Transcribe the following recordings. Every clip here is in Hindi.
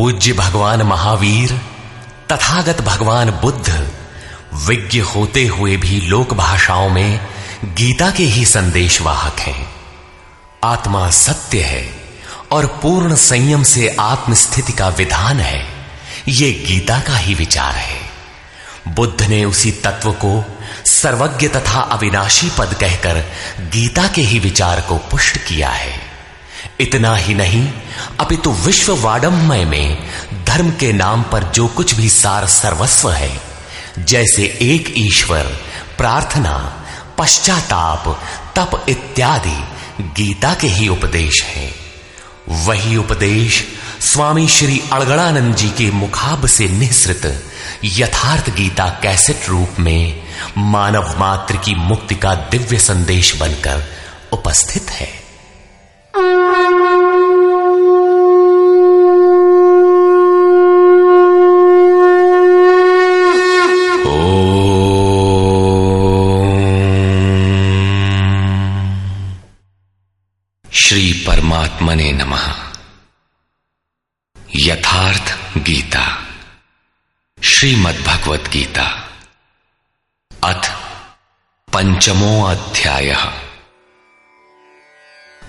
पूज्य भगवान महावीर, तथागत भगवान बुद्ध, विज्ञ होते हुए भी लोक भाषाओं में गीता के ही संदेशवाहक हैं। आत्मा सत्य है और पूर्ण संयम से आत्मस्थिति का विधान है। ये गीता का ही विचार है। बुद्ध ने उसी तत्व को सर्वज्ञ तथा अविनाशी पद कहकर गीता के ही विचार को पुष्ट किया है। इतना ही नहीं अपितु विश्व वाडमय में धर्म के नाम पर जो कुछ भी सार सर्वस्व है, जैसे एक ईश्वर, प्रार्थना, पश्चाताप, तप इत्यादि गीता के ही उपदेश हैं। वही उपदेश स्वामी श्री अड़गड़ानंद जी के मुखाब से निःसृत यथार्थ गीता कैसेट रूप में मानव मात्र की मुक्ति का दिव्य संदेश बनकर उपस्थित है। श्री परमात्मने नमः। यथार्थ गीता। श्रीमद् भगवत गीता अथ पंचमो अध्याय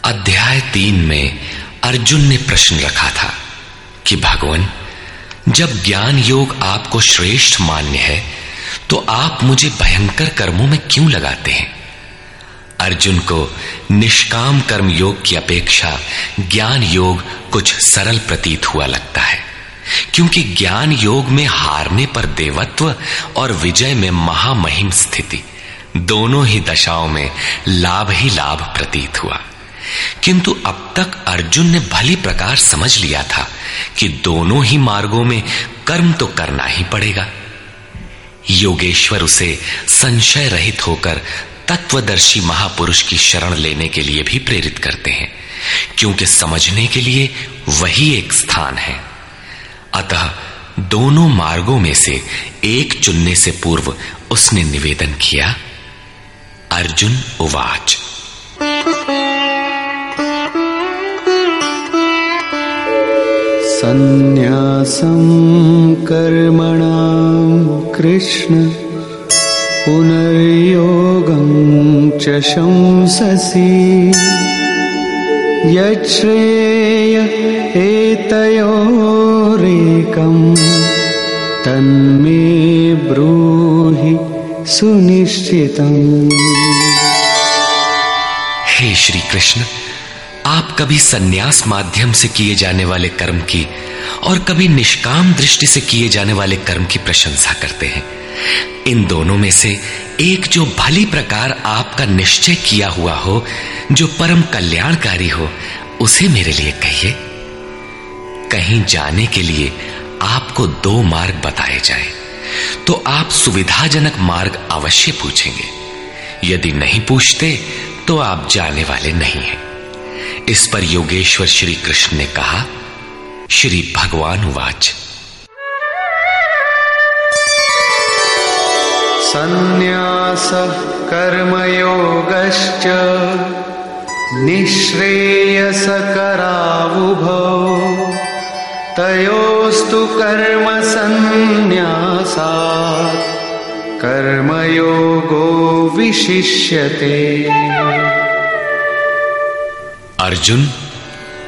अध्याय तीन में अर्जुन ने प्रश्न रखा था कि भगवान, जब ज्ञान योग आपको श्रेष्ठ मान्य है तो आप मुझे भयंकर कर्मों में क्यों लगाते हैं? अर्जुन को निष्काम कर्म योग की अपेक्षा ज्ञान योग कुछ सरल प्रतीत हुआ लगता है, क्योंकि ज्ञान योग में हारने पर देवत्व और विजय में महामहिम स्थिति, दोनों ही दशाओं में लाभ ही लाभ प्रतीत हुआ। किंतु अब तक अर्जुन ने भली प्रकार समझ लिया था कि दोनों ही मार्गों में कर्म तो करना ही पड़ेगा। योगेश्वर उसे संशय रहित होकर तत्वदर्शी महापुरुष की शरण लेने के लिए भी प्रेरित करते हैं, क्योंकि समझने के लिए वही एक स्थान है। अतः दोनों मार्गों में से एक चुनने से पूर्व उसने निवेदन किया, अर्जुन, उवाच। संन्यासं कर्मणां कृष्ण पुनर्योगं च शंससि। यच्छ्रेय एतयोरेकं तन्मे ब्रूहि सुनिश्चितम्। हे श्री कृष्ण आप कभी सन्यास माध्यम से किए जाने वाले कर्म की और कभी निष्काम दृष्टि से किए जाने वाले कर्म की प्रशंसा करते हैं। इन दोनों में से एक जो भली प्रकार आपका निश्चय किया हुआ हो, जो परम कल्याणकारी हो, उसे मेरे लिए कहिए। कहीं जाने के लिए आपको दो मार्ग बताए जाए। तो आप सुविधाजनक मार्ग अवश्य पूछेंगे। यदि नहीं पूछते तो आप जाने वाले नहीं हैं। इस पर योगेश्वर श्री कृष्ण ने कहा, श्री भगवान वाच। सन्न्यासः कर्मयोगश्च, निःश्रेयसकरावुभौ। तयोस्तु कर्मसन्न्यासात्, कर्मयोगो विशिष्यते। अर्जुन,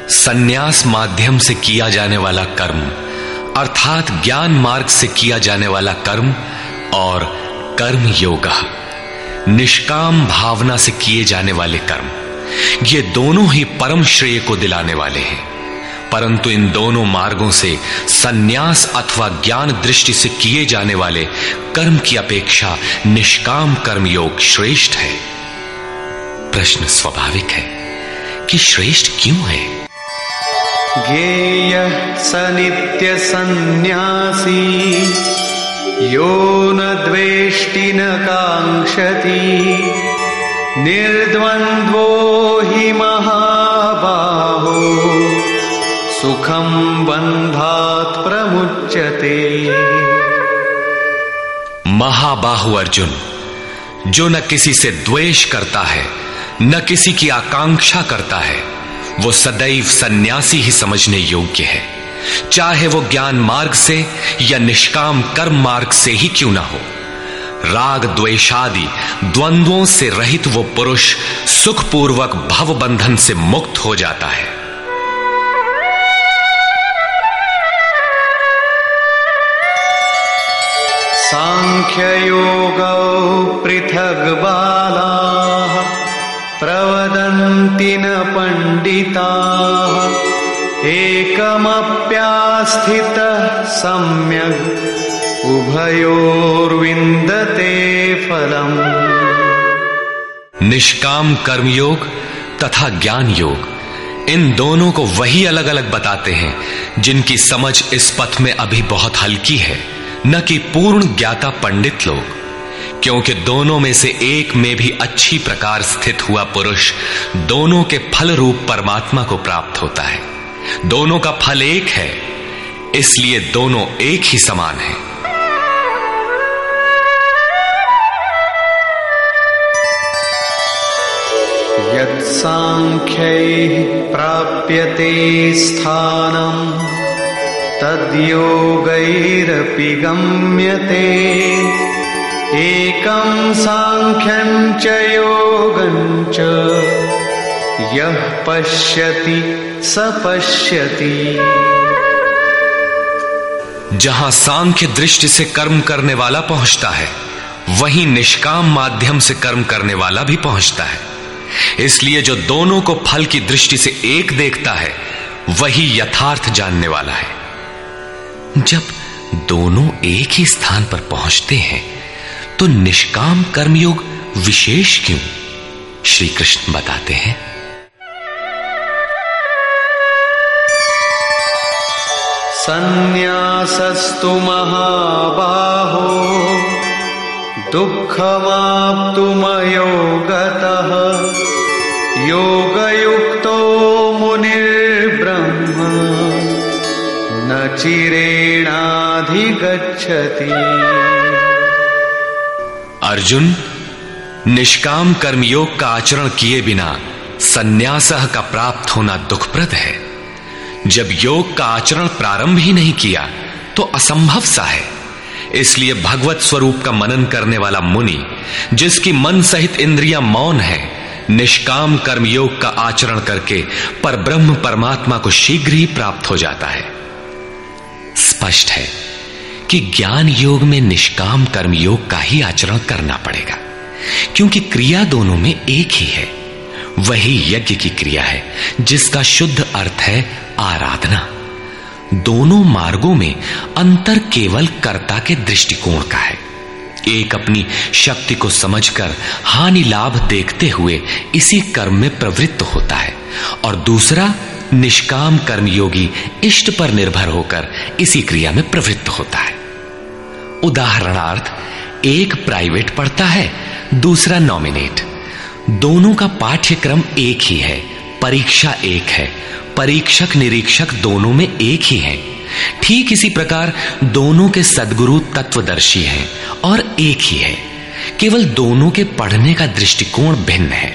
सन्यास माध्यम से किया जाने वाला कर्म, अर्थात ज्ञान मार्ग से किया जाने वाला कर्म और कर्म योग, निष्काम भावना से किए जाने वाले कर्म, ये दोनों ही परम श्रेय को दिलाने वाले हैं। परंतु इन दोनों मार्गों से सन्यास अथवा ज्ञान दृष्टि से किए जाने वाले कर्म की अपेक्षा निष्काम कर्म योग श्रेष्ठ है। प्रश्न स्वाभाविक है। कि श्रेष्ठ क्यों है? ज्ञेय स नित्य सन्न्यासी यो न द्वेष्टि न काङ्क्षति निर्द्वन्द्वो हि महाबाहो सुखं बन्धात् प्रमुच्यते। महाबाहु अर्जुन जो न किसी से द्वेष करता है न किसी की आकांक्षा करता है। वो सदैव सन्यासी ही समझने योग्य है। चाहे वो ज्ञान मार्ग से या निष्काम कर्म मार्ग से ही क्यों ना हो। राग द्वेषादि द्वंद्वों से रहित वो पुरुष सुखपूर्वक भव बंधन से मुक्त हो जाता है। साङ्ख्ययोगौ पृथग्बालाः प्रवदन्ति न पण्डिताः। एकमप्यास्थितः सम्यग् उभयोर्विन्दते फलम्। निष्काम कर्मयोग तथा ज्ञान योग। इन दोनों को वही अलग अलग बताते हैं, जिनकी समझ इस पथ में अभी बहुत हल्की है, न कि पूर्ण ज्ञाता पंडित लोग। क्योंकि दोनों में से एक में भी अच्छी प्रकार स्थित हुआ पुरुष दोनों के फल रूप परमात्मा को प्राप्त होता है। दोनों का फल एक है, इसलिए दोनों एक ही समान है। यत्साङ्ख्यैः प्राप्यते स्थानम्, तद्योगैरपि गम्यते। एकं साङ्ख्यं च योगं च। यः पश्यति, स पश्यति। जहाँ सांख्य दृष्टि से कर्म करने वाला पहुँचता है, वहीं निष्काम माध्यम से कर्म करने वाला भी पहुँचता है। इसलिए जो दोनों को फल की दृष्टि से एक देखता है, वही यथार्थ जानने वाला है। जब दोनों एक ही स्थान पर पहुँचते हैं तो निष्काम कर्मयोग विशेष क्यों? श्री कृष्ण बताते हैं। सन्न्यासस्तु महाबाहो दुःखमाप्तुमयो गतः। योगयुक्तो मुनिर्ब्रह्म, न चिरेणाधिगच्छति। अर्जुन, निष्काम कर्मयोग का आचरण किए बिना संन्यास का प्राप्त होना दुखप्रद है। जब योग का आचरण प्रारंभ ही नहीं किया तो असंभव सा है। इसलिए भगवत स्वरूप का मनन करने वाला मुनि, जिसकी मन सहित इंद्रियाँ मौन है, निष्काम कर्मयोग का आचरण करके पर ब्रह्म परमात्मा को शीघ्र ही प्राप्त हो जाता है। स्पष्ट है। कि ज्ञान योग में निष्काम कर्मयोग का ही आचरण करना पड़ेगा। क्योंकि क्रिया दोनों में एक ही है, वही यज्ञ की क्रिया है, जिसका शुद्ध अर्थ है आराधना। दोनों मार्गों में अंतर केवल कर्ता के दृष्टिकोण का है। एक अपनी शक्ति को समझकर हानि लाभ देखते हुए इसी कर्म में प्रवृत्त होता है, और दूसरा निष्काम कर्मयोगी इष्ट पर निर्भर होकर इसी क्रिया में प्रवृत्त होता है। उदाहरणार्थ, एक प्राइवेट पढ़ता है, दूसरा नॉमिनेट। दोनों का पाठ्यक्रम एक ही है, परीक्षा एक है, परीक्षक निरीक्षक दोनों में एक ही है। ठीक इसी प्रकार, दोनों के सदगुरु तत्वदर्शी हैं और एक ही है। केवल दोनों के पढ़ने का दृष्टिकोण भिन्न है।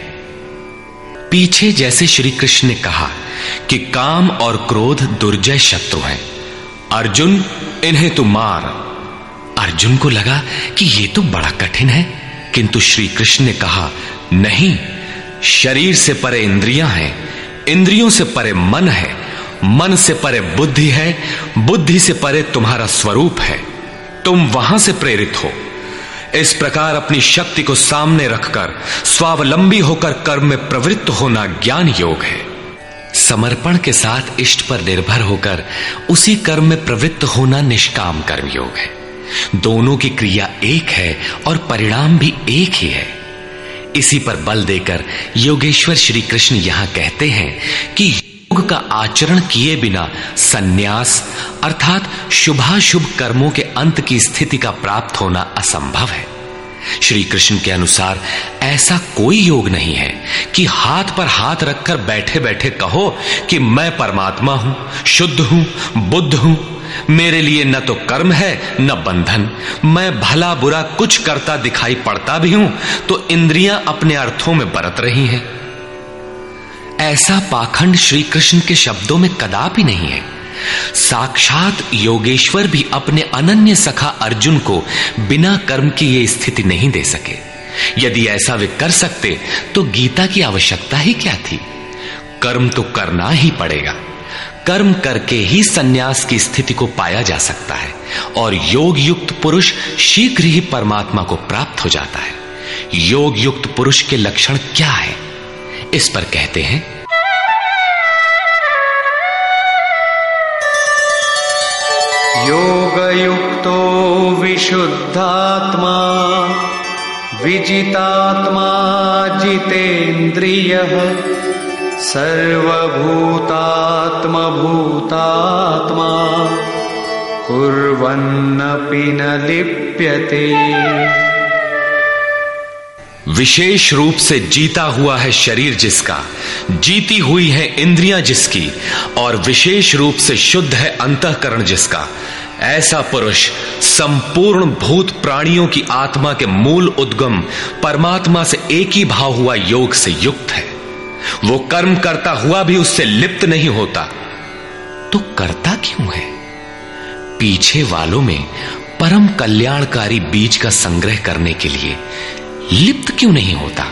पीछे जैसे श्री कृष्ण ने कहा कि काम और क्रोध दुर्जय शत्रु हैं। अर्जुन, इन्हें तू मार। अर्जुन को लगा कि ये तो बड़ा कठिन है। किंतु श्री कृष्ण ने कहा, नहीं, शरीर से परे इंद्रियाँ हैं, इंद्रियों से परे मन है, मन से परे बुद्धि है, बुद्धि से परे तुम्हारा स्वरूप है। तुम वहाँ से प्रेरित हो। इस प्रकार अपनी शक्ति को सामने रखकर, स्वावलंबी होकर कर्म में प्रवृत्त होना ज्ञान योग है। समर्पण के साथ इष्ट पर निर्भर होकर, उसी कर्म में प्रवृत्त होना निष्काम कर्म योग है। दोनों की क्रिया एक है और परिणाम भी एक ही है। इसी पर बल देकर योगेश्वर श्री कृष्ण यहाँ कहते हैं कि योग का आचरण किए बिना सन्यास अर्थात शुभाशुभ कर्मों के अंत की स्थिति का प्राप्त होना असंभव है। श्री कृष्ण के अनुसार ऐसा कोई योग नहीं है कि हाथ पर हाथ रखकर बैठे बैठे कहो कि मैं परमात्मा हूँ, शुद्ध हूँ, बुद्ध हूँ मेरे लिए न तो कर्म है, न बंधन। मैं भला बुरा कुछ करता दिखाई पड़ता भी हूँ तो इंद्रियाँ अपने अर्थों में बरत रही हैं। ऐसा पाखंड श्री कृष्ण के शब्दों में कदापि नहीं है। साक्षात योगेश्वर भी अपने अनन्य सखा अर्जुन को बिना कर्म की ये स्थिति नहीं दे सके। यदि ऐसा वे कर सकते तो गीता की आवश्यकता ही क्या थी? कर्म तो करना ही पड़ेगा। कर्म करके ही सन्यास की स्थिति को पाया जा सकता है और योग युक्त पुरुष शीघ्र ही परमात्मा को प्राप्त हो जाता है। योग युक्त पुरुष के लक्षण क्या है? इस पर कहते हैं। योग योगयुक्तो विशुद्धात्मा, विजितात्मा जितेन्द्रियः। सर्वभूतात्मभूतात्मा कुर्वन्नपि न लिप्यते विशेष रूप से जीता हुआ है शरीर जिसका, जीती हुई है इंद्रियाँ जिसकी, और विशेष रूप से शुद्ध है अंतकरण जिसका। ऐसा पुरुष संपूर्ण भूत प्राणियों की आत्मा के मूल उद्गम, परमात्मा से एक ही भाव हुआ योग से युक्त है। वो कर्म करता हुआ भी उससे लिप्त नहीं होता। तो करता क्यों है? पीछे वालों में परम कल्याणकारी बीज का संग्रह करने के लिए लिप्त क्यों नहीं होता?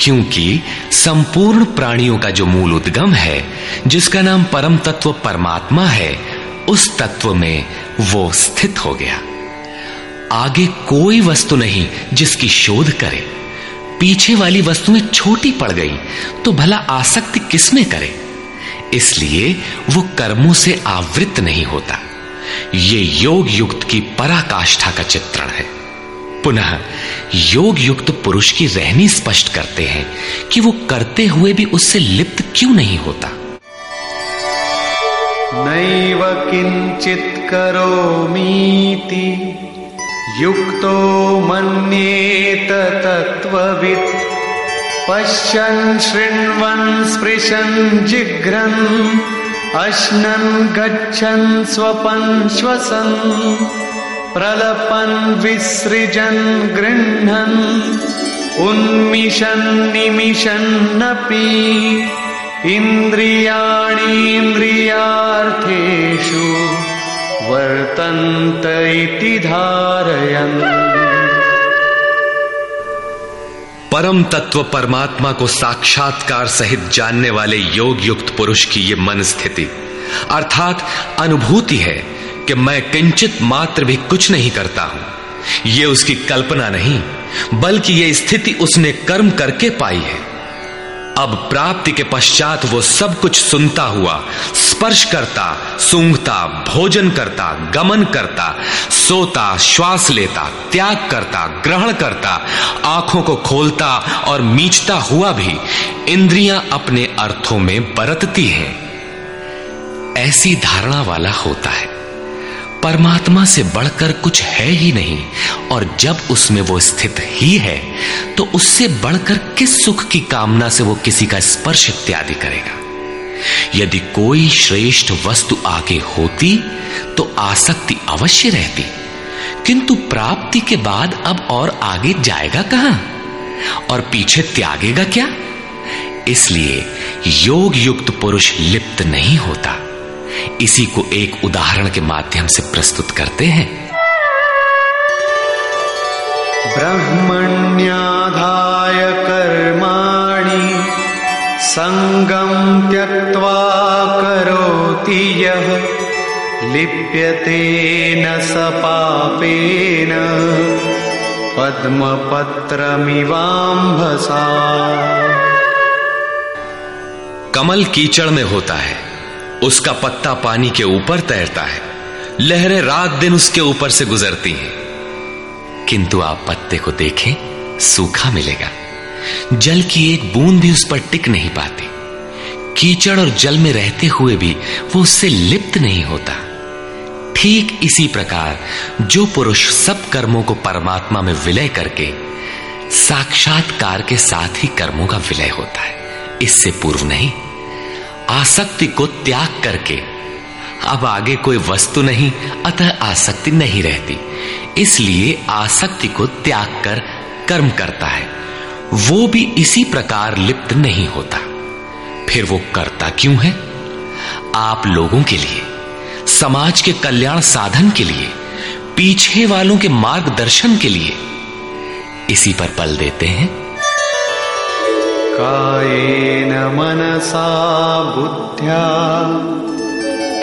क्योंकि संपूर्ण प्राणियों का जो मूल उद्गम है, जिसका नाम परम तत्व परमात्मा है, उस तत्व में वो स्थित हो गया। आगे कोई वस्तु नहीं जिसकी शोध करे। पीछे वाली वस्तुएँ छोटी पड़ गई तो भला आसक्ति किसमें करे? इसलिए वो कर्मों से आवृत नहीं होता। ये योग युक्त की पराकाष्ठा का चित्रण है। पुनः योग युक्त पुरुष की रहनी स्पष्ट करते हैं कि वो करते हुए भी उससे लिप्त क्यों नहीं होता। नैव किञ्चित् करोमीति। युक्तो मन्येत तत्त्ववित्। पश्यन् शृण्वन् स्पृशन् जिघ्रन्। अश्नन् गच्छन् स्वपन् श्वसन्। प्रलपन् विसृजन् गृह्णन्। उन्मिषन् निमिषन्नपि इन्द्रियाणीन्द्रियार्थेषु वर्तन्त इति धारयन्। परम तत्व परमात्मा को साक्षात्कार सहित जानने वाले योग युक्त पुरुष की ये मन स्थिति अर्थात अनुभूति है कि मैं किंचित मात्र भी कुछ नहीं करता हूँ। यह उसकी कल्पना नहीं, बल्कि यह स्थिति उसने कर्म करके पाई है। अब प्राप्ति के पश्चात वो सब कुछ सुनता हुआ, स्पर्श करता, सूंघता, भोजन करता, गमन करता, सोता, श्वास लेता, त्याग करता, ग्रहण करता, आँखों को खोलता और मीचता हुआ भी इंद्रियाँ अपने अर्थों में बरतती हैं। ऐसी धारणा वाला होता है। परमात्मा से बढ़कर कुछ है ही नहीं, और जब उसमें वो स्थित ही है तो उससे बढ़कर किस सुख की कामना से वो किसी का स्पर्श इत्यादि करेगा? यदि कोई श्रेष्ठ वस्तु आगे होती तो आसक्ति अवश्य रहती। किंतु प्राप्ति के बाद अब और आगे जाएगा कहाँ? और पीछे त्यागेगा क्या? इसलिए योग युक्त पुरुष लिप्त नहीं होता। इसी को एक उदाहरण के माध्यम से प्रस्तुत करते हैं। ब्रह्मण्याधाय कर्माणि संगम त्यक्त्वा करोति यः। लिप्यते न स पापेन। पद्मपत्रमिवाम्भसा। कमल कीचड़ में होता है। उसका पत्ता पानी के ऊपर तैरता है। लहरें रात दिन उसके ऊपर से गुजरती हैं। किंतु आप पत्ते को देखें, सूखा मिलेगा। जल की एक बूंद भी उस पर टिक नहीं पाती। कीचड़ और जल में रहते हुए भी वो उससे लिप्त नहीं होता। ठीक इसी प्रकार, जो पुरुष सब कर्मों को परमात्मा में विलय करके, साक्षात्कार के साथ ही कर्मों का विलय होता है। इससे पूर्व नहीं आसक्ति को त्याग करके। अब आगे कोई वस्तु नहीं, अतः आसक्ति नहीं रहती। इसलिए आसक्ति को त्याग कर कर्म करता है। वो भी इसी प्रकार लिप्त नहीं होता। फिर वो करता क्यों है? आप लोगों के लिए, समाज के कल्याण साधन के लिए, पीछे वालों के मार्गदर्शन के लिए। इसी पर बल देते हैं। कायेन मनसा बुद्ध्या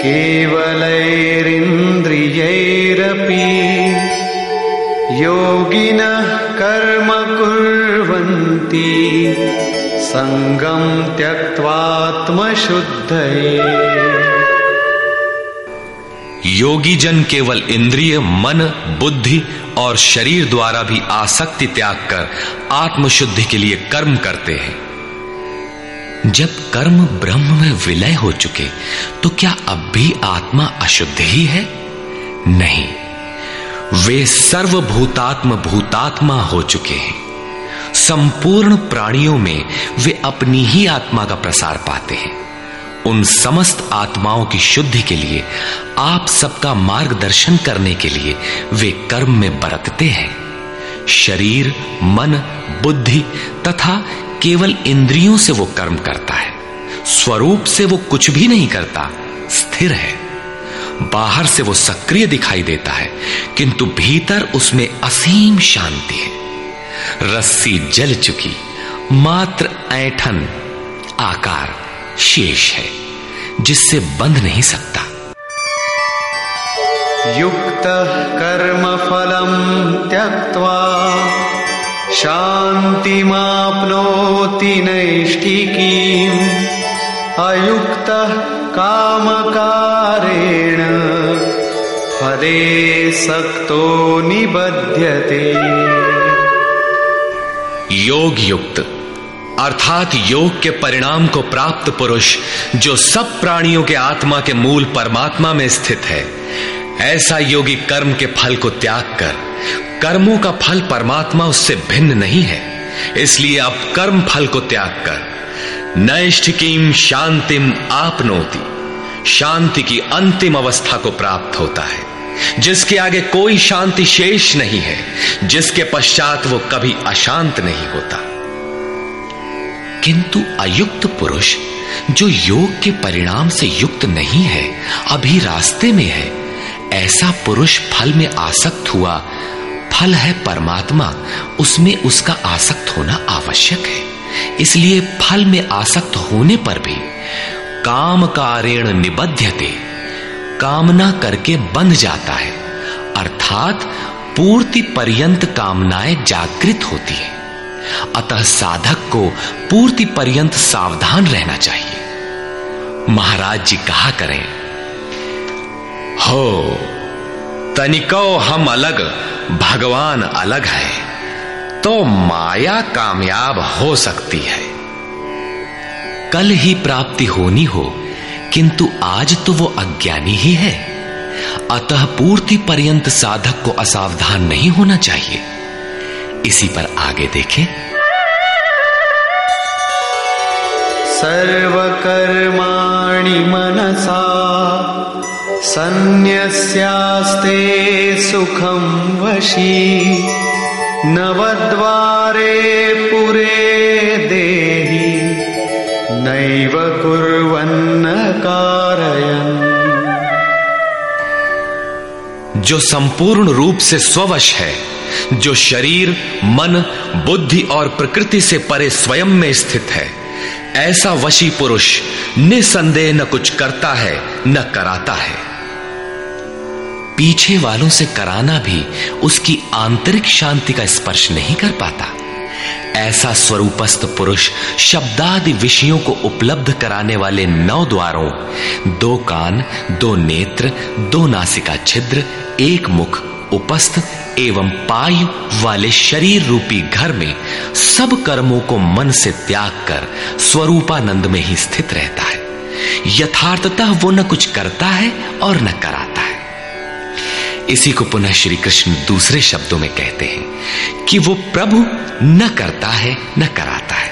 केवलैरिन्द्रियैरपि योगिनः कर्म कुर्वन्ति सङ्गं त्यक्त्वात्मशुद्धये योगी जन केवल इंद्रिय, मन, बुद्धि और शरीर द्वारा भी आसक्ति त्याग कर आत्मशुद्धि के लिए कर्म करते हैं। जब कर्म ब्रह्म में विलय हो चुके तो क्या अब भी आत्मा अशुद्ध ही है? नहीं। वे सर्वभूतात्म भूतात्मा हो चुके हैं। संपूर्ण प्राणियों में वे अपनी ही आत्मा का प्रसार पाते हैं। उन समस्त आत्माओं की शुद्धि के लिए, आप सबका मार्गदर्शन करने के लिए वे कर्म में बरतते हैं। शरीर, मन, बुद्धि तथा केवल इंद्रियों से वो कर्म करता है। स्वरूप से वो कुछ भी नहीं करता, स्थिर है। बाहर से वो सक्रिय दिखाई देता है, किंतु भीतर उसमें असीम शांति है। रस्सी जल चुकी, मात्र ऐठन, आकार। शेष है जिससे बंध नहीं सकता। युक्त कर्म फलम त्यक्त्वा शान्तिमाप्नोति नैष्ठिकीम् अयुक्त काम कारेण फले सक्तो निबध्यते। योग युक्त अर्थात योग के परिणाम को प्राप्त पुरुष, जो सब प्राणियों के आत्मा के मूल परमात्मा में स्थित है, ऐसा योगी कर्म के फल को त्याग कर, कर्मों का फल परमात्मा उससे भिन्न नहीं है, इसलिए अब कर्म फल को त्याग कर नैष्ठिकीम शांतिम आपनोति, शांति की अंतिम अवस्था को प्राप्त होता है, जिसके आगे कोई शांति शेष नहीं है, जिसके पश्चात वो कभी अशांत नहीं होता। किंतु अयुक्त पुरुष, जो योग के परिणाम से युक्त नहीं है, अभी रास्ते में है। ऐसा पुरुष फल में आसक्त हुआ, फल है परमात्मा, उसमें उसका आसक्त होना आवश्यक है। इसलिए फल में आसक्त होने पर भी काम कारेण निबध्यते, कामना करके बंध जाता है, अर्थात पूर्ति पर्यंत कामनाएँ जागृत होती है। अतः साधक को पूर्ति पर्यंत सावधान रहना चाहिए। महाराज जी कहा करें, हो, तनिको हम अलग, भगवान अलग है तो माया कामयाब हो सकती है। कल ही प्राप्ति होनी हो, किंतु आज तो वो अज्ञानी ही है। अतः पूर्ति पर्यंत साधक को असावधान नहीं होना चाहिए। इसी पर आगे देखें। सर्वकर्माणि मनसा सन्न्यस्यास्ते सुखं वशी नवद्वारे पुरे देहि नैव कुर्वन्न कारयन्। जो संपूर्ण रूप से स्ववश है जो शरीर, मन, बुद्धि और प्रकृति से परे स्वयं में स्थित है। ऐसा वशी पुरुष निसंदेह न कुछ करता है, न कराता है। पीछे वालों से कराना भी उसकी आंतरिक शांति का स्पर्श नहीं कर पाता। ऐसा स्वरूपस्थ पुरुष शब्दादि विषयों को उपलब्ध कराने वाले नौ द्वारों, दो कान, दो नेत्र, दो नासिका छिद्र, एक मुख उपस्थ एवं पायु वाले शरीर रूपी घर में सब कर्मों को मन से त्याग कर स्वरूपानंद में ही स्थित रहता है। यथार्थतः वो न कुछ करता है और न कराता है। इसी को पुनः श्री कृष्ण दूसरे शब्दों में कहते हैं कि वो प्रभु न करता है, न कराता है।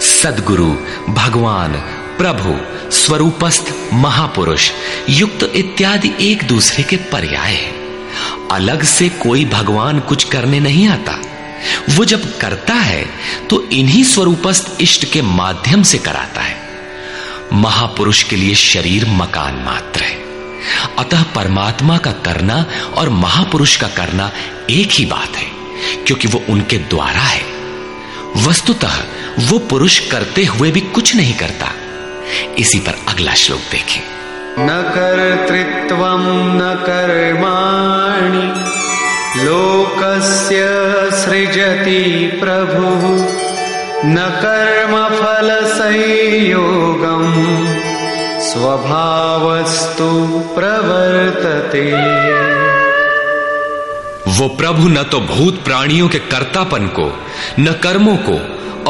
सदगुरु, भगवान, प्रभु, स्वरूपस्थ, महापुरुष, युक्त इत्यादि एक दूसरे के पर्याय है। अलग से कोई भगवान कुछ करने नहीं आता। वो जब करता है तो इन्हीं स्वरूपस्थ इष्ट के माध्यम से कराता है। महापुरुष के लिए शरीर मकान मात्र है। अतः परमात्मा का करना और महापुरुष का करना एक ही बात है, क्योंकि वो उनके द्वारा है। वस्तुतः वो पुरुष करते हुए भी कुछ नहीं करता। इसी पर अगला श्लोक देखें। न कर्तृत्व न कर्माणि, लोकस्य सृजति प्रभु, न कर्म फल संयोगम स्वभावस्तु प्रवर्तते। वो प्रभु न तो भूत प्राणियों के कर्तापन को, न कर्मों को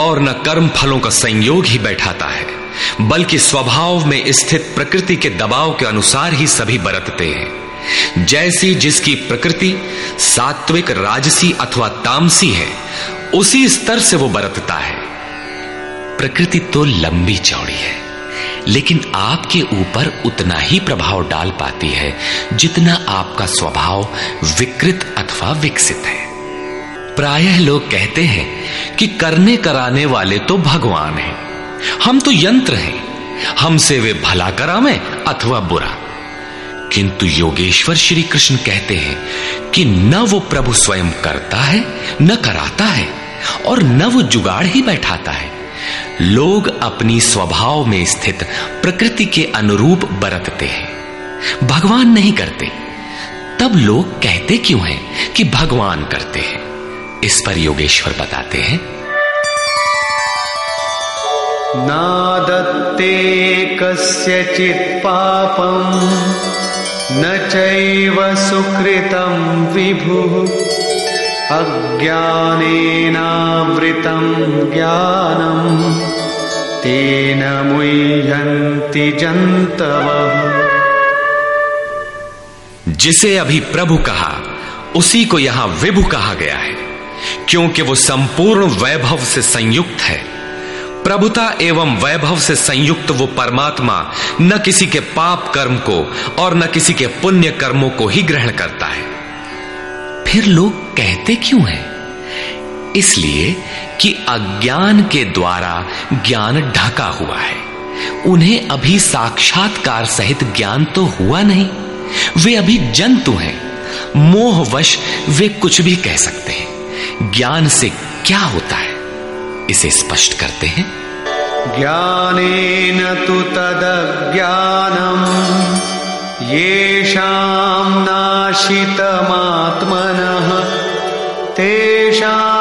और न कर्म फलों का संयोग ही बैठाता है। बल्कि स्वभाव में स्थित प्रकृति के दबाव के अनुसार ही सभी बरतते हैं। जैसी जिसकी प्रकृति सात्विक, राजसी अथवा तामसी है, उसी स्तर से वो बरतता है। प्रकृति तो लंबी चौड़ी है, लेकिन आपके ऊपर उतना ही प्रभाव डाल पाती है जितना आपका स्वभाव विकृत अथवा विकसित है। प्रायः लोग कहते हैं कि करने कराने वाले तो भगवान हैं। हम तो यंत्र हैं। हमसे वे भला करावे अथवा बुरा। किंतु योगेश्वर श्री कृष्ण कहते हैं कि न वो प्रभु स्वयं करता है, न कराता है, और न वो जुगाड़ ही बैठाता है। लोग अपनी स्वभाव में स्थित प्रकृति के अनुरूप बरतते हैं। भगवान नहीं करते। तब लोग कहते क्यों हैं कि भगवान करते हैं? इस पर योगेश्वर बताते हैं। नादत्ते कस्यचित् पापम् न चैव सुकृतं विभुः अज्ञानेनावृतं ज्ञानम् तेन मुह्यन्ति जन्तवः। जिसे अभी प्रभु कहा, उसी को यहाँ विभु कहा गया है, क्योंकि वो संपूर्ण वैभव से संयुक्त है। प्रभुता एवं वैभव से संयुक्त वो परमात्मा न किसी के पाप कर्म को और न किसी के पुण्य कर्मों को ही ग्रहण करता है। फिर लोग कहते क्यों हैं? इसलिए कि अज्ञान के द्वारा ज्ञान ढका हुआ है। उन्हें अभी साक्षात्कार सहित ज्ञान तो हुआ नहीं। वे अभी जंतु हैं। मोहवश वे कुछ भी कह सकते हैं। ज्ञान से क्या होता है? इसे स्पष्ट करते हैं। ज्ञानेन तु तदज्ञानम् येषाम् नाशितमात्मनः तेषामादित्यवज्ज्ञानम्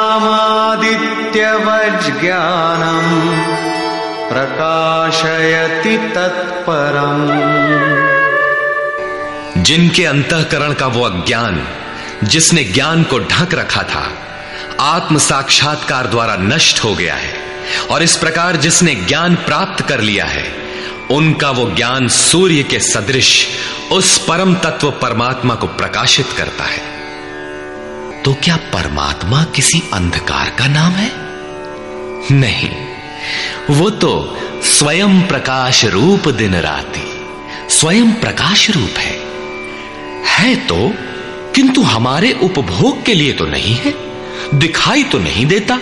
प्रकाशयति तत्परम्। जिनके अंतकरण का वो अज्ञान जिसने ज्ञान को ढक रखा था आत्म साक्षात्कार द्वारा नष्ट हो गया है। और इस प्रकार जिसने ज्ञान प्राप्त कर लिया है, उनका वो ज्ञान सूर्य के सदृश उस परम तत्व परमात्मा को प्रकाशित करता है। तो क्या परमात्मा किसी अंधकार का नाम है? नहीं। वो तो स्वयं प्रकाश रूप दिन राति, स्वयं प्रकाश रूप है। है तो किंतु हमारे उपभोग के लिए तो नहीं है। दिखाई तो नहीं देता।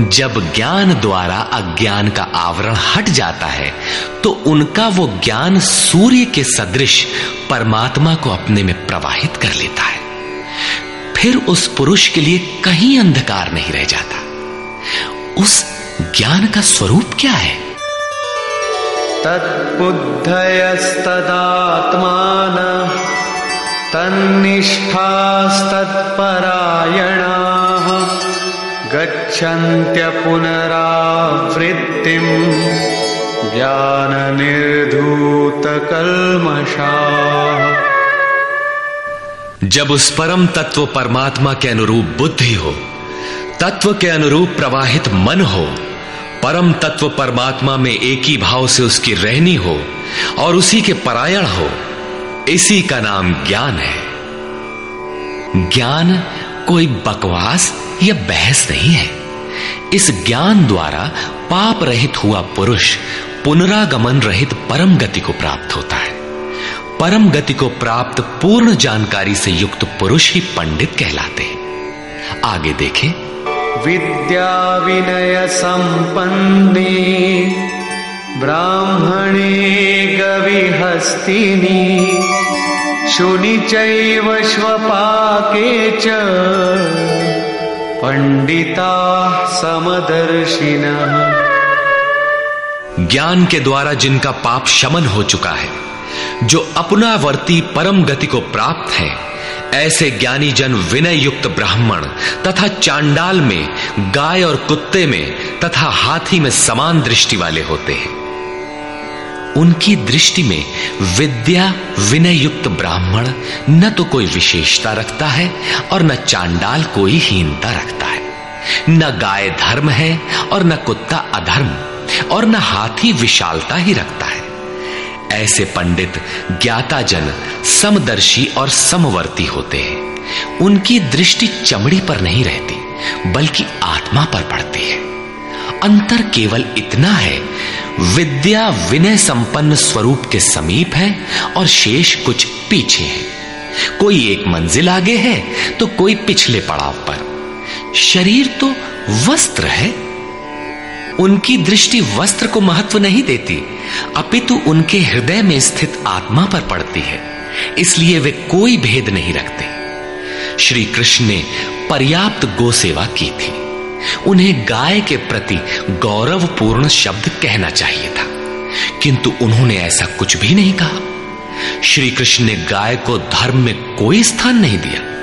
जब ज्ञान द्वारा अज्ञान का आवरण हट जाता है तो उनका वो ज्ञान सूर्य के सदृश परमात्मा को अपने में प्रवाहित कर लेता है। फिर उस पुरुष के लिए कहीं अंधकार नहीं रह जाता। उस ज्ञान का स्वरूप क्या है? तद्बुद्धयस्तदात्मान तन्निष्ठास्तत्परायणाः गच्छन्त्य पुनरावृत्तिम् ज्ञाननिर्धूतकल्मषा। जब उस परम तत्व परमात्मा के अनुरूप बुद्धि हो, तत्व के अनुरूप प्रवाहित मन हो, परम तत्व परमात्मा में एक ही भाव से उसकी रहनी हो और उसी के परायण हो इसी का नाम ज्ञान है। ज्ञान कोई बकवास या बहस नहीं है। इस ज्ञान द्वारा पाप रहित हुआ पुरुष पुनरागमन रहित परम गति को प्राप्त होता है। परम गति को प्राप्त पूर्ण जानकारी से युक्त पुरुष ही पंडित कहलाते हैं। आगे देखें। विद्या विनय संपन्ने। ब्राह्मणे गविहस्तिनी शुनि चैव श्वपाके च। पंडिता समदर्शिनः। ज्ञान के द्वारा जिनका पाप शमन हो चुका है, जो अपनावर्ती परम गति को प्राप्त है, ऐसे ज्ञानी जन विनय युक्त ब्राह्मण तथा चांडाल में, गाय और कुत्ते में, तथा हाथी में समान दृष्टि वाले होते हैं। उनकी दृष्टि में विद्या विनय युक्त ब्राह्मण न तो कोई विशेषता रखता है और न चांडाल कोई हीनता रखता है। न गाय धर्म है और न कुत्ता अधर्म और न हाथी विशालता ही रखता है। ऐसे पंडित ज्ञाता जन समदर्शी और समवर्ती होते हैं। उनकी दृष्टि चमड़ी पर नहीं रहती, बल्कि आत्मा पर पड़ती है। अंतर केवल इतना है, विद्या विनय संपन्न स्वरूप के समीप है और शेष कुछ पीछे है। कोई एक मंजिल आगे है तो कोई पिछले पड़ाव पर। शरीर तो वस्त्र है। उनकी दृष्टि वस्त्र को महत्व नहीं देती, अपितु उनके हृदय में स्थित आत्मा पर पड़ती है, इसलिए वे कोई भेद नहीं रखते। श्री कृष्ण ने पर्याप्त गो सेवा की थी। उन्हें गाय के प्रति गौरवपूर्ण शब्द कहना चाहिए था। किंतु उन्होंने ऐसा कुछ भी नहीं कहा। श्री कृष्ण ने गाय को धर्म में कोई स्थान नहीं दिया।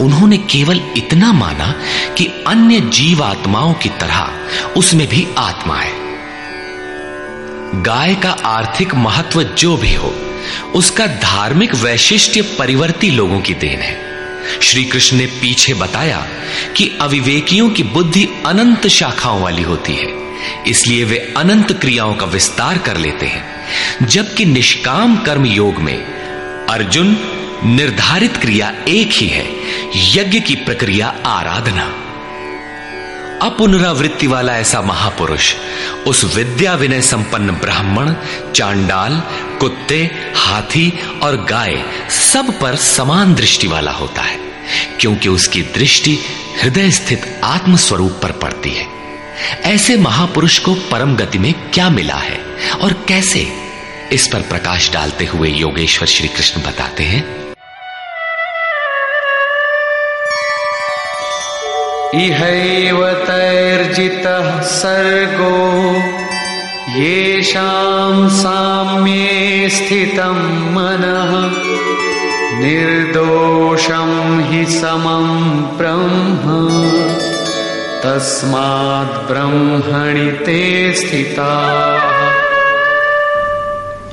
उन्होंने केवल इतना माना कि अन्य जीव आत्माओं की तरह उसमें भी आत्मा है। गाय का आर्थिक महत्व जो भी हो, उसका धार्मिक वैशिष्ट्य परिवर्ती लोगों की देन है। श्री कृष्ण ने पीछे बताया कि अविवेकियों की बुद्धि अनंत शाखाओं वाली होती है, इसलिए वे अनंत क्रियाओं का विस्तार कर लेते हैं, जबकि निष्काम कर्म योग में अर्जुन निर्धारित क्रिया एक ही है, यज्ञ की प्रक्रिया आराधना। अपुनरावृत्ति वाला ऐसा महापुरुष, उस विद्या विनय संपन्न ब्राह्मण, चांडाल, कुत्ते, हाथी और गाय सब पर समान दृष्टि वाला होता है, क्योंकि उसकी दृष्टि हृदय स्थित आत्म स्वरूप पर पड़ती है। ऐसे महापुरुष को परम गति में क्या मिला है और कैसे? इस पर प्रकाश डालते हुए योगेश्वर श्री कृष्ण बताते हैं। इहैव तैर्जितः सर्गो येषां साम्ये स्थितं मनः, निर्दोषं हि समं ब्रह्म। तस्मात् ब्रह्मणि ते स्थिता।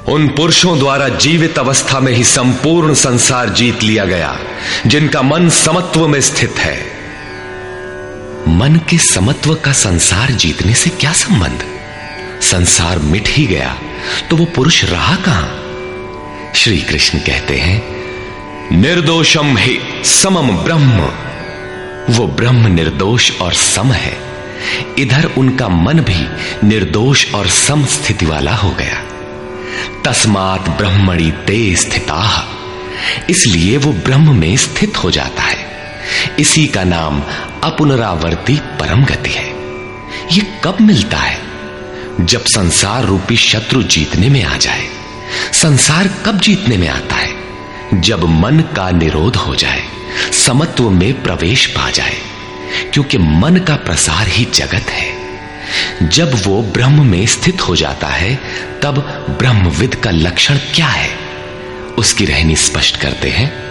उन पुरुषों द्वारा जीवित अवस्था में ही संपूर्ण संसार जीत लिया गया, जिनका मन समत्व में स्थित है। मन के समत्व का संसार जीतने से क्या संबंध? संसार मिट ही गया तो वो पुरुष रहा कहाँ? श्री कृष्ण कहते हैं, निर्दोषम ही समम ब्रह्म। वो ब्रह्म निर्दोष और सम है। इधर उनका मन भी निर्दोष और सम स्थिति वाला हो गया। तस्मात ब्रह्मणी ते स्थिता, इसलिए वो ब्रह्म में स्थित हो जाता है। इसी का नाम अपुनरावर्ती परम गति है। ये कब मिलता है? जब संसार रूपी शत्रु जीतने में आ जाए। संसार कब जीतने में आता है? जब मन का निरोध हो जाए, समत्व में प्रवेश पा जाए। क्योंकि मन का प्रसार ही जगत है। जब वो ब्रह्म में स्थित हो जाता है, तब ब्रह्मविद का लक्षण क्या है? उसकी रहनी स्पष्ट करते हैं।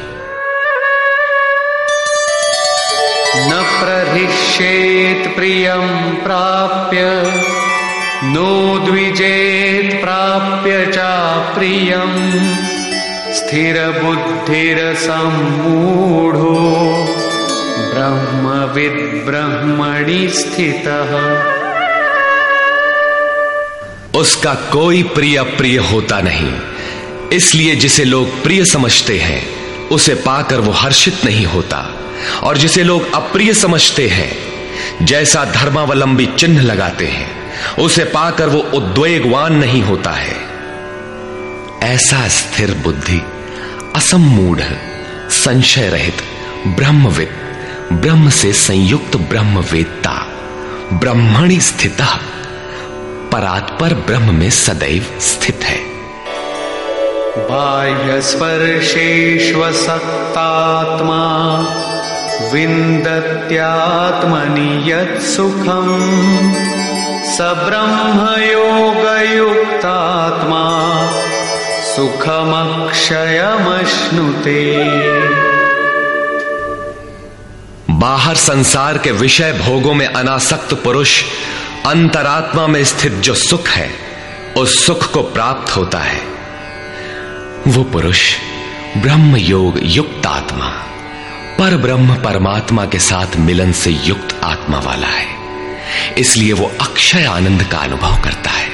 न प्रहिष्येत् प्रियं प्राप्य, नो द्विजेत् प्राप्य च प्रियम् स्थिरबुद्धिरसम्मूढो ब्रह्मविद् ब्रह्मणि स्थितः। उसका कोई प्रिय प्रिय होता नहीं, इसलिए जिसे लोग प्रिय समझते हैं, उसे पाकर वो हर्षित नहीं होता। और जिसे लोग अप्रिय समझते हैं, जैसा धर्मावलंबी चिन्ह लगाते हैं, उसे पाकर वो उद्वेगवान नहीं होता है। ऐसा स्थिर बुद्धि असमूढ़ संशय रहित ब्रह्मविद, ब्रह्म से संयुक्त ब्रह्मवेत्ता, ब्रह्मणी स्थित, परात्पर ब्रह्म में सदैव स्थित है। स्पर्शेष्वसक्तात्मा विन्दत्यात्मनि यत्सुखम् स ब्रह्मयोगयुक्तात्मा सुखमक्षयमश्नुते। बाहर संसार के विषय भोगों में अनासक्त पुरुष अंतरात्मा में स्थित जो सुख है, उस सुख को प्राप्त होता है। वो पुरुष ब्रह्म योग युक्त आत्मा पर ब्रह्म परमात्मा के साथ मिलन से युक्त आत्मा वाला है। इसलिए वो अक्षय आनंद का अनुभव करता है,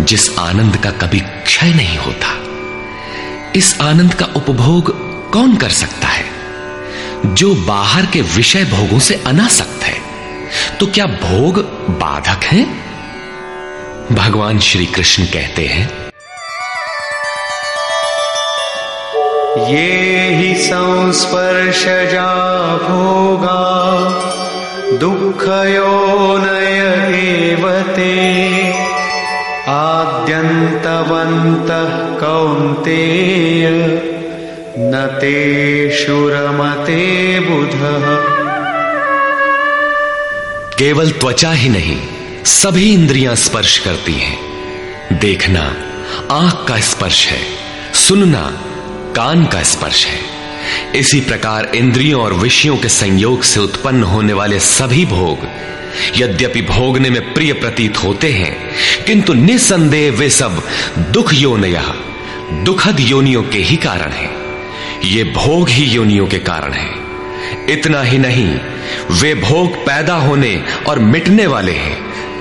जिस आनंद का कभी क्षय नहीं होता। इस आनंद का उपभोग कौन कर सकता है? जो बाहर के विषय भोगों से अनासक्त है तो क्या भोग बाधक हैं? भगवान श्री कृष्ण कहते हैं ये हि संस्पर्शजा भोगा दुःखयोनय एव ते आद्यन्तवन्तः कौन्तेय न तेषुरमते बुधः। केवल त्वचा ही नहीं, सभी इंद्रियाँ स्पर्श करती हैं। देखना, आँख का स्पर्श है, सुनना कान का स्पर्श है। इसी प्रकार इंद्रियों और विषयों के संयोग से उत्पन्न होने वाले सभी भोग, यद्यपि भोगने में प्रिय प्रतीत होते हैं, किंतु निसंदेह वे सब दुख योनय, दुखद योनियों के ही कारण है। ये भोग ही योनियों के कारण है। इतना ही नहीं, वे भोग पैदा होने और मिटने वाले हैं,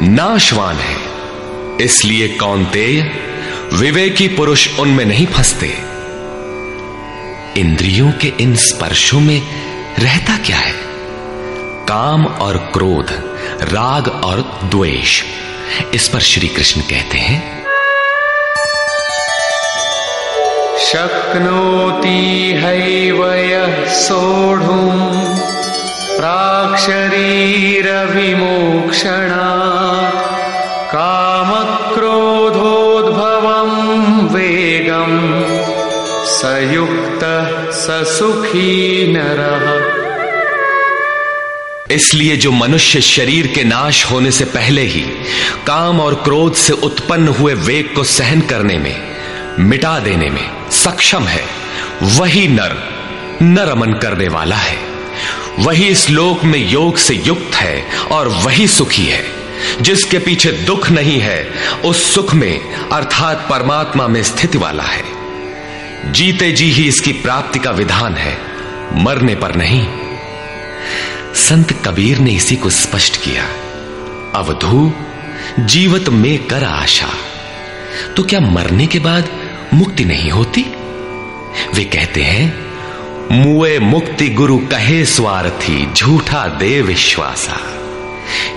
नाशवान है। इसलिए कौनतेय, विवेकी पुरुष उनमें नहीं फंसते। इंद्रियों के इन स्पर्शों में रहता क्या है? काम और क्रोध, राग और द्वेष, इस पर श्री कृष्ण कहते हैं। शक्नोति हैव यः सोढुम् प्राक्शरीरविमोक्षणात् कामक्रोधोद्भवं स युक्तः स सुखी नरः। इसलिए जो मनुष्य शरीर के नाश होने से पहले ही काम और क्रोध से उत्पन्न हुए वेग को सहन करने में, मिटा देने में सक्षम है, वही नर, नरमन करने वाला है। वही इस लोक में योग से युक्त है और वही सुखी है। जिसके पीछे दुख नहीं है, उस सुख में, अर्थात परमात्मा में स्थिति वाला है। जीते जी ही इसकी प्राप्ति का विधान है, मरने पर नहीं। संत कबीर ने इसी को स्पष्ट किया, अवधू, जीवत में कर आशा। तो क्या मरने के बाद मुक्ति नहीं होती? वे कहते हैं, मुए मुक्ति गुरु कहे स्वार्थी, झूठा दे विश्वासा।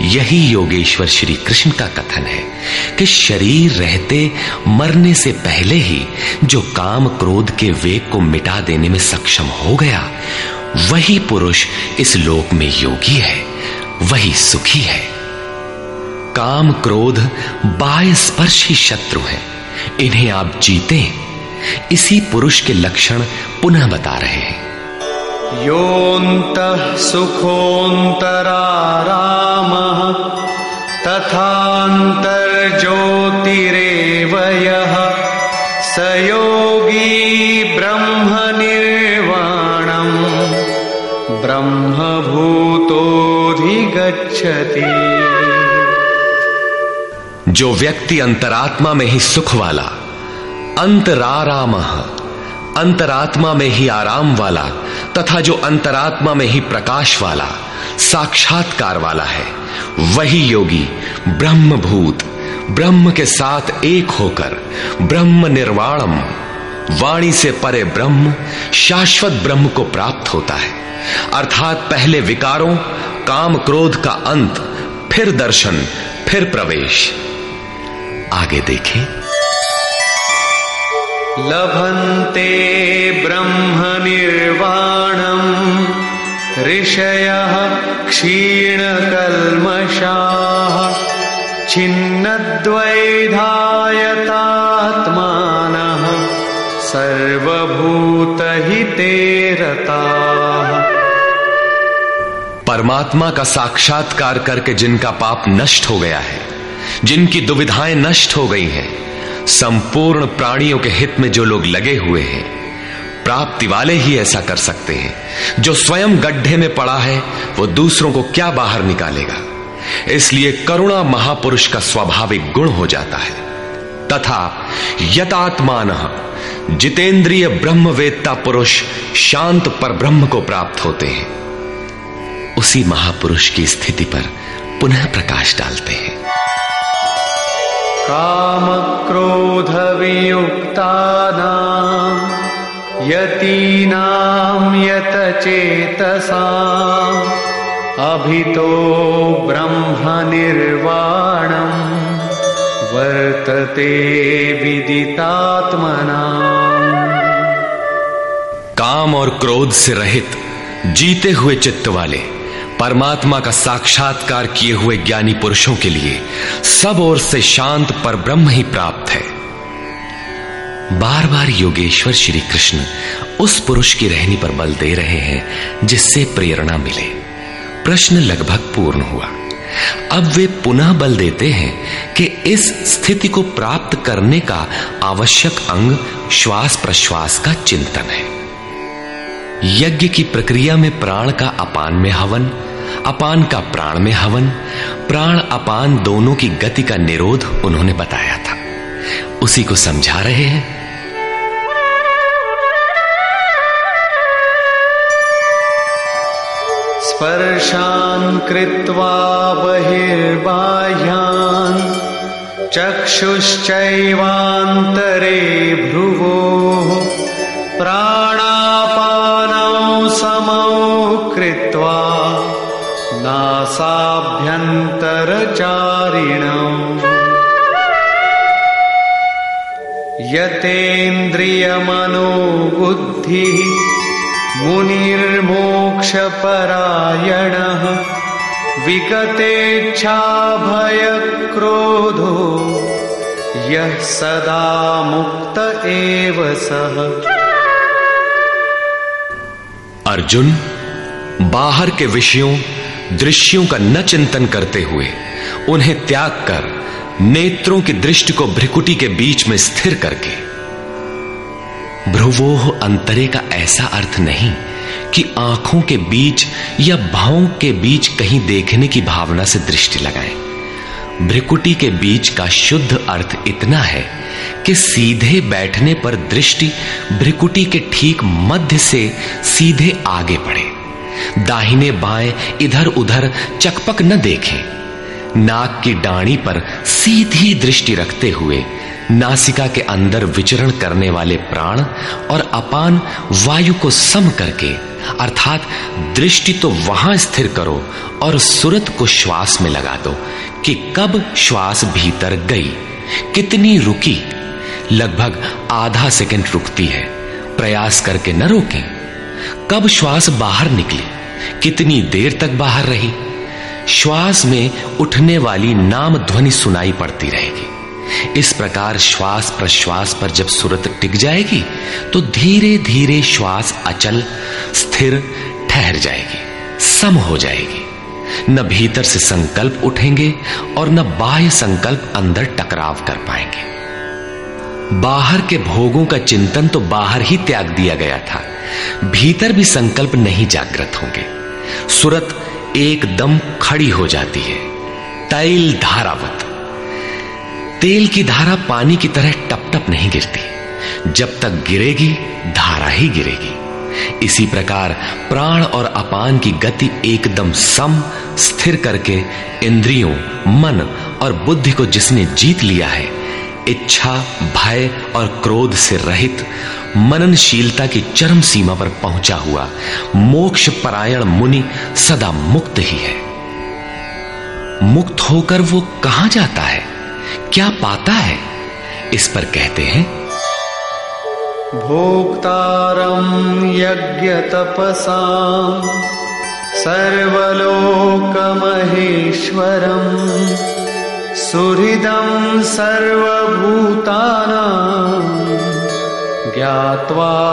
यही योगेश्वर श्री कृष्ण का कथन है कि शरीर रहते, मरने से पहले ही जो काम क्रोध के वेग को मिटा देने में सक्षम हो गया, वही पुरुष इस लोक में योगी है, वही सुखी है। काम क्रोध बाह्य स्पर्श ही शत्रु है, इन्हें आप जीते। इसी पुरुष के लक्षण पुनः बता रहे हैं। योऽन्तः सुखोऽन्तरारामः तथान्तर्ज्योतिरेव यः स योगी ब्रह्मनिर्वाणम् ब्रह्मभूतोऽधिगच्छति। जो व्यक्ति अंतरात्मा में ही सुख वाला अंतराराम, अंतरात्मा में ही आराम वाला तथा जो अंतरात्मा में ही प्रकाश वाला, साक्षात्कार वाला है, वही योगी, ब्रह्मभूत, ब्रह्म के साथ एक होकर, ब्रह्म निर्वाणम, वाणी से परे ब्रह्म, शाश्वत ब्रह्म को प्राप्त होता है। अर्थात पहले विकारों, काम क्रोध का अंत, फिर दर्शन, फिर प्रवेश। आगे देखें। लभन्ते ब्रह्मनिर्वाणम् ऋषयः क्षीणकल्मषाः छिन्नद्वैधायतात्मानः सर्वभूतहिते रताः। परमात्मा का साक्षात्कार करके जिनका पाप नष्ट हो गया है, जिनकी दुविधाएँ नष्ट हो गई हैं संपूर्ण प्राणियों के हित में जो लोग लगे हुए हैं, प्राप्ति वाले ही ऐसा कर सकते हैं। जो स्वयं गड्ढे में पड़ा है, वो दूसरों को क्या बाहर निकालेगा? इसलिए करुणा महापुरुष का स्वाभाविक गुण हो जाता है। तथा यतात्मान जितेंद्रिय ब्रह्मवेत्ता पुरुष शांत पर ब्रह्म को प्राप्त होते हैं। उसी महापुरुष की स्थिति पर पुनः प्रकाश डालते हैं। काम क्रोध वियुक्ता यतीनां यतचेतसा अभितो निर्वाणम वर्तते विदितात्मना काम और क्रोध से रहित, जीते हुए चित्त वाले। परमात्मा का साक्षात्कार किए हुए ज्ञानी पुरुषों के लिए सब ओर से शांत पर ब्रह्म ही प्राप्त है। बार बार योगेश्वर श्री कृष्ण उस पुरुष की रहनी पर बल दे रहे हैं, जिससे प्रेरणा मिले। प्रश्न लगभग पूर्ण हुआ। अब वे पुनः बल देते हैं कि इस स्थिति को प्राप्त करने का आवश्यक अंग श्वास प्रश्वास का चिंतन है। यज्ञ की प्रक्रिया में प्राण का अपान में हवन अपान का प्राण में हवन, प्राण अपान दोनों की गति का निरोध उन्होंने बताया था। उसी को समझा रहे हैं। स्पर्शान् कृत्वा बहिर्बाह्यान्, चक्षुश्चैवान्तरे भ्रुवोः, प्राणापानौ समौ कृत्वा नासाभ्यन्तरचारिणौ यतेन्द्रियमनोबुद्धिः मुनिर्मोक्षपरायणः विगतेच्छाभयक्रोधो यः सदा मुक्त एव सः। अर्जुन बाहर के विषयों दृश्यों का न चिंतन करते हुए उन्हें त्याग कर नेत्रों की दृष्टि को भ्रिकुटी के बीच में स्थिर करके। भ्रुवोह अंतरे का ऐसा अर्थ नहीं कि आँखों के बीच या भावों के बीच कहीं देखने की भावना से दृष्टि लगाएँ। भ्रिकुटी के बीच का शुद्ध अर्थ इतना है कि सीधे बैठने पर दृष्टि भ्रिकुटी के ठीक मध्य से सीधे आगे बढ़े। दाहिने बाएँ इधर उधर चकपक न देखें। नाक की डाणी पर सीधी दृष्टि रखते हुए नासिका के अंदर विचरण करने वाले प्राण और अपान वायु को सम करके, अर्थात दृष्टि तो वहाँ स्थिर करो और सुरत को श्वास में लगा दो कि कब श्वास भीतर गई, कितनी रुकी। लगभग आधा सेकंड रुकती है। प्रयास करके न रोकें। कब श्वास बाहर निकली? कितनी देर तक बाहर रही? श्वास में उठने वाली नाम ध्वनि सुनाई पड़ती रहेगी। इस प्रकार श्वास प्रश्वास पर जब सुरत टिक जाएगी तो धीरे धीरे श्वास अचल, स्थिर ठहर जाएगी, सम हो जाएगी। न भीतर से संकल्प उठेंगे और न बाह्य संकल्प अंदर टकराव कर पाएँगे। बाहर के भोगों का चिंतन तो बाहर ही त्याग दिया गया था। भीतर भी संकल्प नहीं जागृत होंगे। सूरत एकदम खड़ी हो जाती है। तैल धारावत। तेल की धारा पानी की तरह टप टप नहीं गिरती। जब तक गिरेगी, धारा ही गिरेगी। इसी प्रकार प्राण और अपान की गति एकदम सम, स्थिर करके इंद्रियों, मन और बुद्धि को जिसने जीत लिया है इच्छा, भय और क्रोध से रहित मननशीलता की चरम सीमा पर पहुँचा हुआ मोक्ष परायण मुनि सदा मुक्त ही है। मुक्त होकर वो कहाँ जाता है? क्या पाता है? इस पर कहते हैं भोक्तारम यज्ञ तपसा सर्वलोक महेश्वरम सुहृदं सर्वभूतानां ज्ञात्वा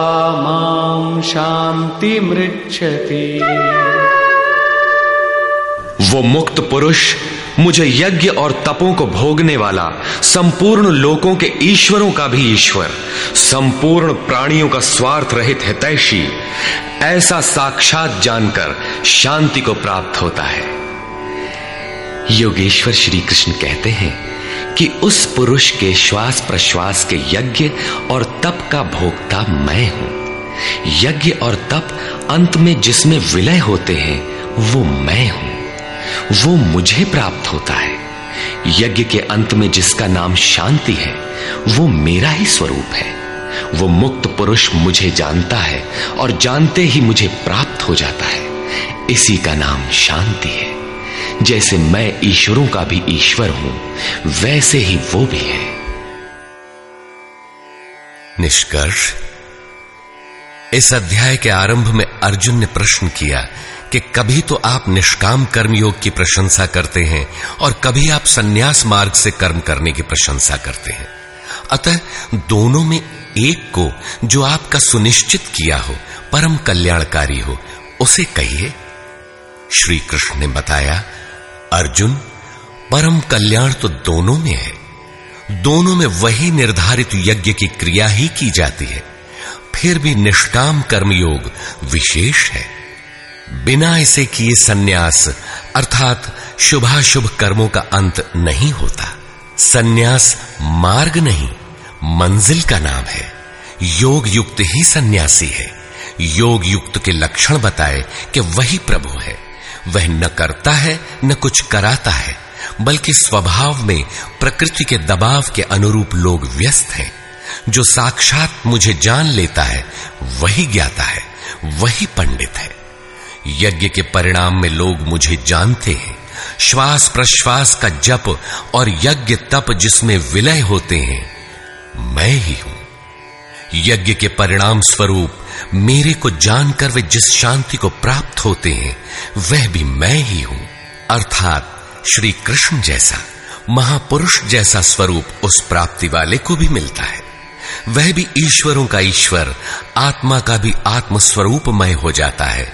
वो मुक्त पुरुष मुझे यज्ञ और तपों को भोगने वाला, संपूर्ण लोकों के ईश्वरों का भी ईश्वर, संपूर्ण प्राणियों का स्वार्थ रहित हितैषी, ऐसा साक्षात जानकर शांति को प्राप्त होता है। योगेश्वर श्री कृष्ण कहते हैं कि उस पुरुष के श्वास प्रश्वास के यज्ञ और तप का भोक्ता मैं हूँ। यज्ञ और तप अंत में जिसमें विलय होते हैं, वो मैं हूँ। वो मुझे प्राप्त होता है। यज्ञ के अंत में जिसका नाम शांति है, वो मेरा ही स्वरूप है। वो मुक्त पुरुष मुझे जानता है और जानते ही मुझे प्राप्त हो जाता है। इसी का नाम शांति है। जैसे मैं ईश्वरों का भी ईश्वर हूँ, वैसे ही वो भी है। निष्कर्ष। इस अध्याय के आरंभ में अर्जुन ने प्रश्न किया कि कभी तो आप निष्काम कर्म योग की प्रशंसा करते हैं और कभी आप सन्यास मार्ग से कर्म करने की प्रशंसा करते हैं। अतः दोनों में एक को जो आपका सुनिश्चित किया हो, परम कल्याणकारी हो, उसे कहिए। श्री कृष्ण ने बताया अर्जुन, परम कल्याण तो दोनों में है। दोनों में वही निर्धारित यज्ञ की क्रिया ही की जाती है। फिर भी निष्काम कर्मयोग विशेष है। बिना इसे किए सन्यास, अर्थात शुभाशुभ कर्मों का अंत नहीं होता। सन्यास मार्ग नहीं, मंजिल का नाम है। योग युक्त ही सन्यासी है। योग युक्त के लक्षण बताए कि वही प्रभु है। वह न करता है, न कुछ कराता है, बल्कि स्वभाव में, प्रकृति के दबाव के अनुरूप लोग व्यस्त हैं। जो साक्षात मुझे जान लेता है, वही ज्ञाता है, वही पंडित है। यज्ञ के परिणाम में लोग मुझे जानते हैं। श्वास प्रश्वास का जप और यज्ञ तप जिसमें विलय होते हैं, मैं ही हूँ। यज्ञ के परिणाम स्वरूप मेरे को जानकर वे जिस शांति को प्राप्त होते हैं, वह भी मैं ही हूँ। अर्थात श्री कृष्ण जैसा, महापुरुष जैसा स्वरूप उस प्राप्ति वाले को भी मिलता है। वह भी ईश्वरों का ईश्वर, आत्मा का भी आत्म स्वरूपमय हो जाता है।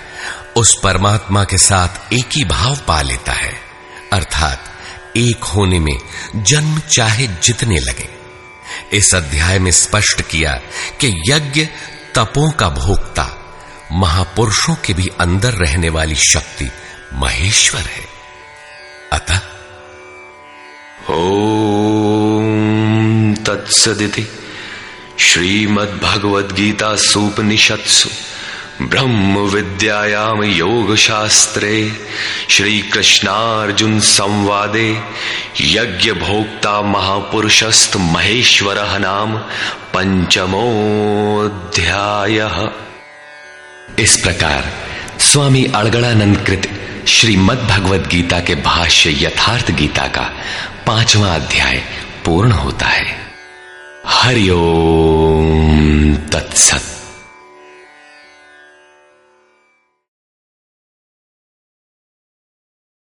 उस परमात्मा के साथ एक ही भाव पा लेता है। अर्थात एक होने में जन्म चाहे जितने लगे। इस अध्याय में स्पष्ट किया कि यज्ञ तपों का भोक्ता, महापुरुषों के भी अंदर रहने वाली शक्ति महेश्वर है। अतः ओम तत्सदिति श्रीमद्भगवद्गीता सूपनिषत्सु ब्रह्म विद्यायाम योग शास्त्रे श्री कृष्णार्जुन संवादे यज्ञ भोक्ता महापुरुषस्त महेश्वर नाम पंचमोध्याय इस प्रकार स्वामी अड़गड़ानंद कृत श्रीमद भगवद गीता के भाष्य यथार्थ गीता का पांचवा अध्याय पूर्ण होता है। हरिओम तत्सत।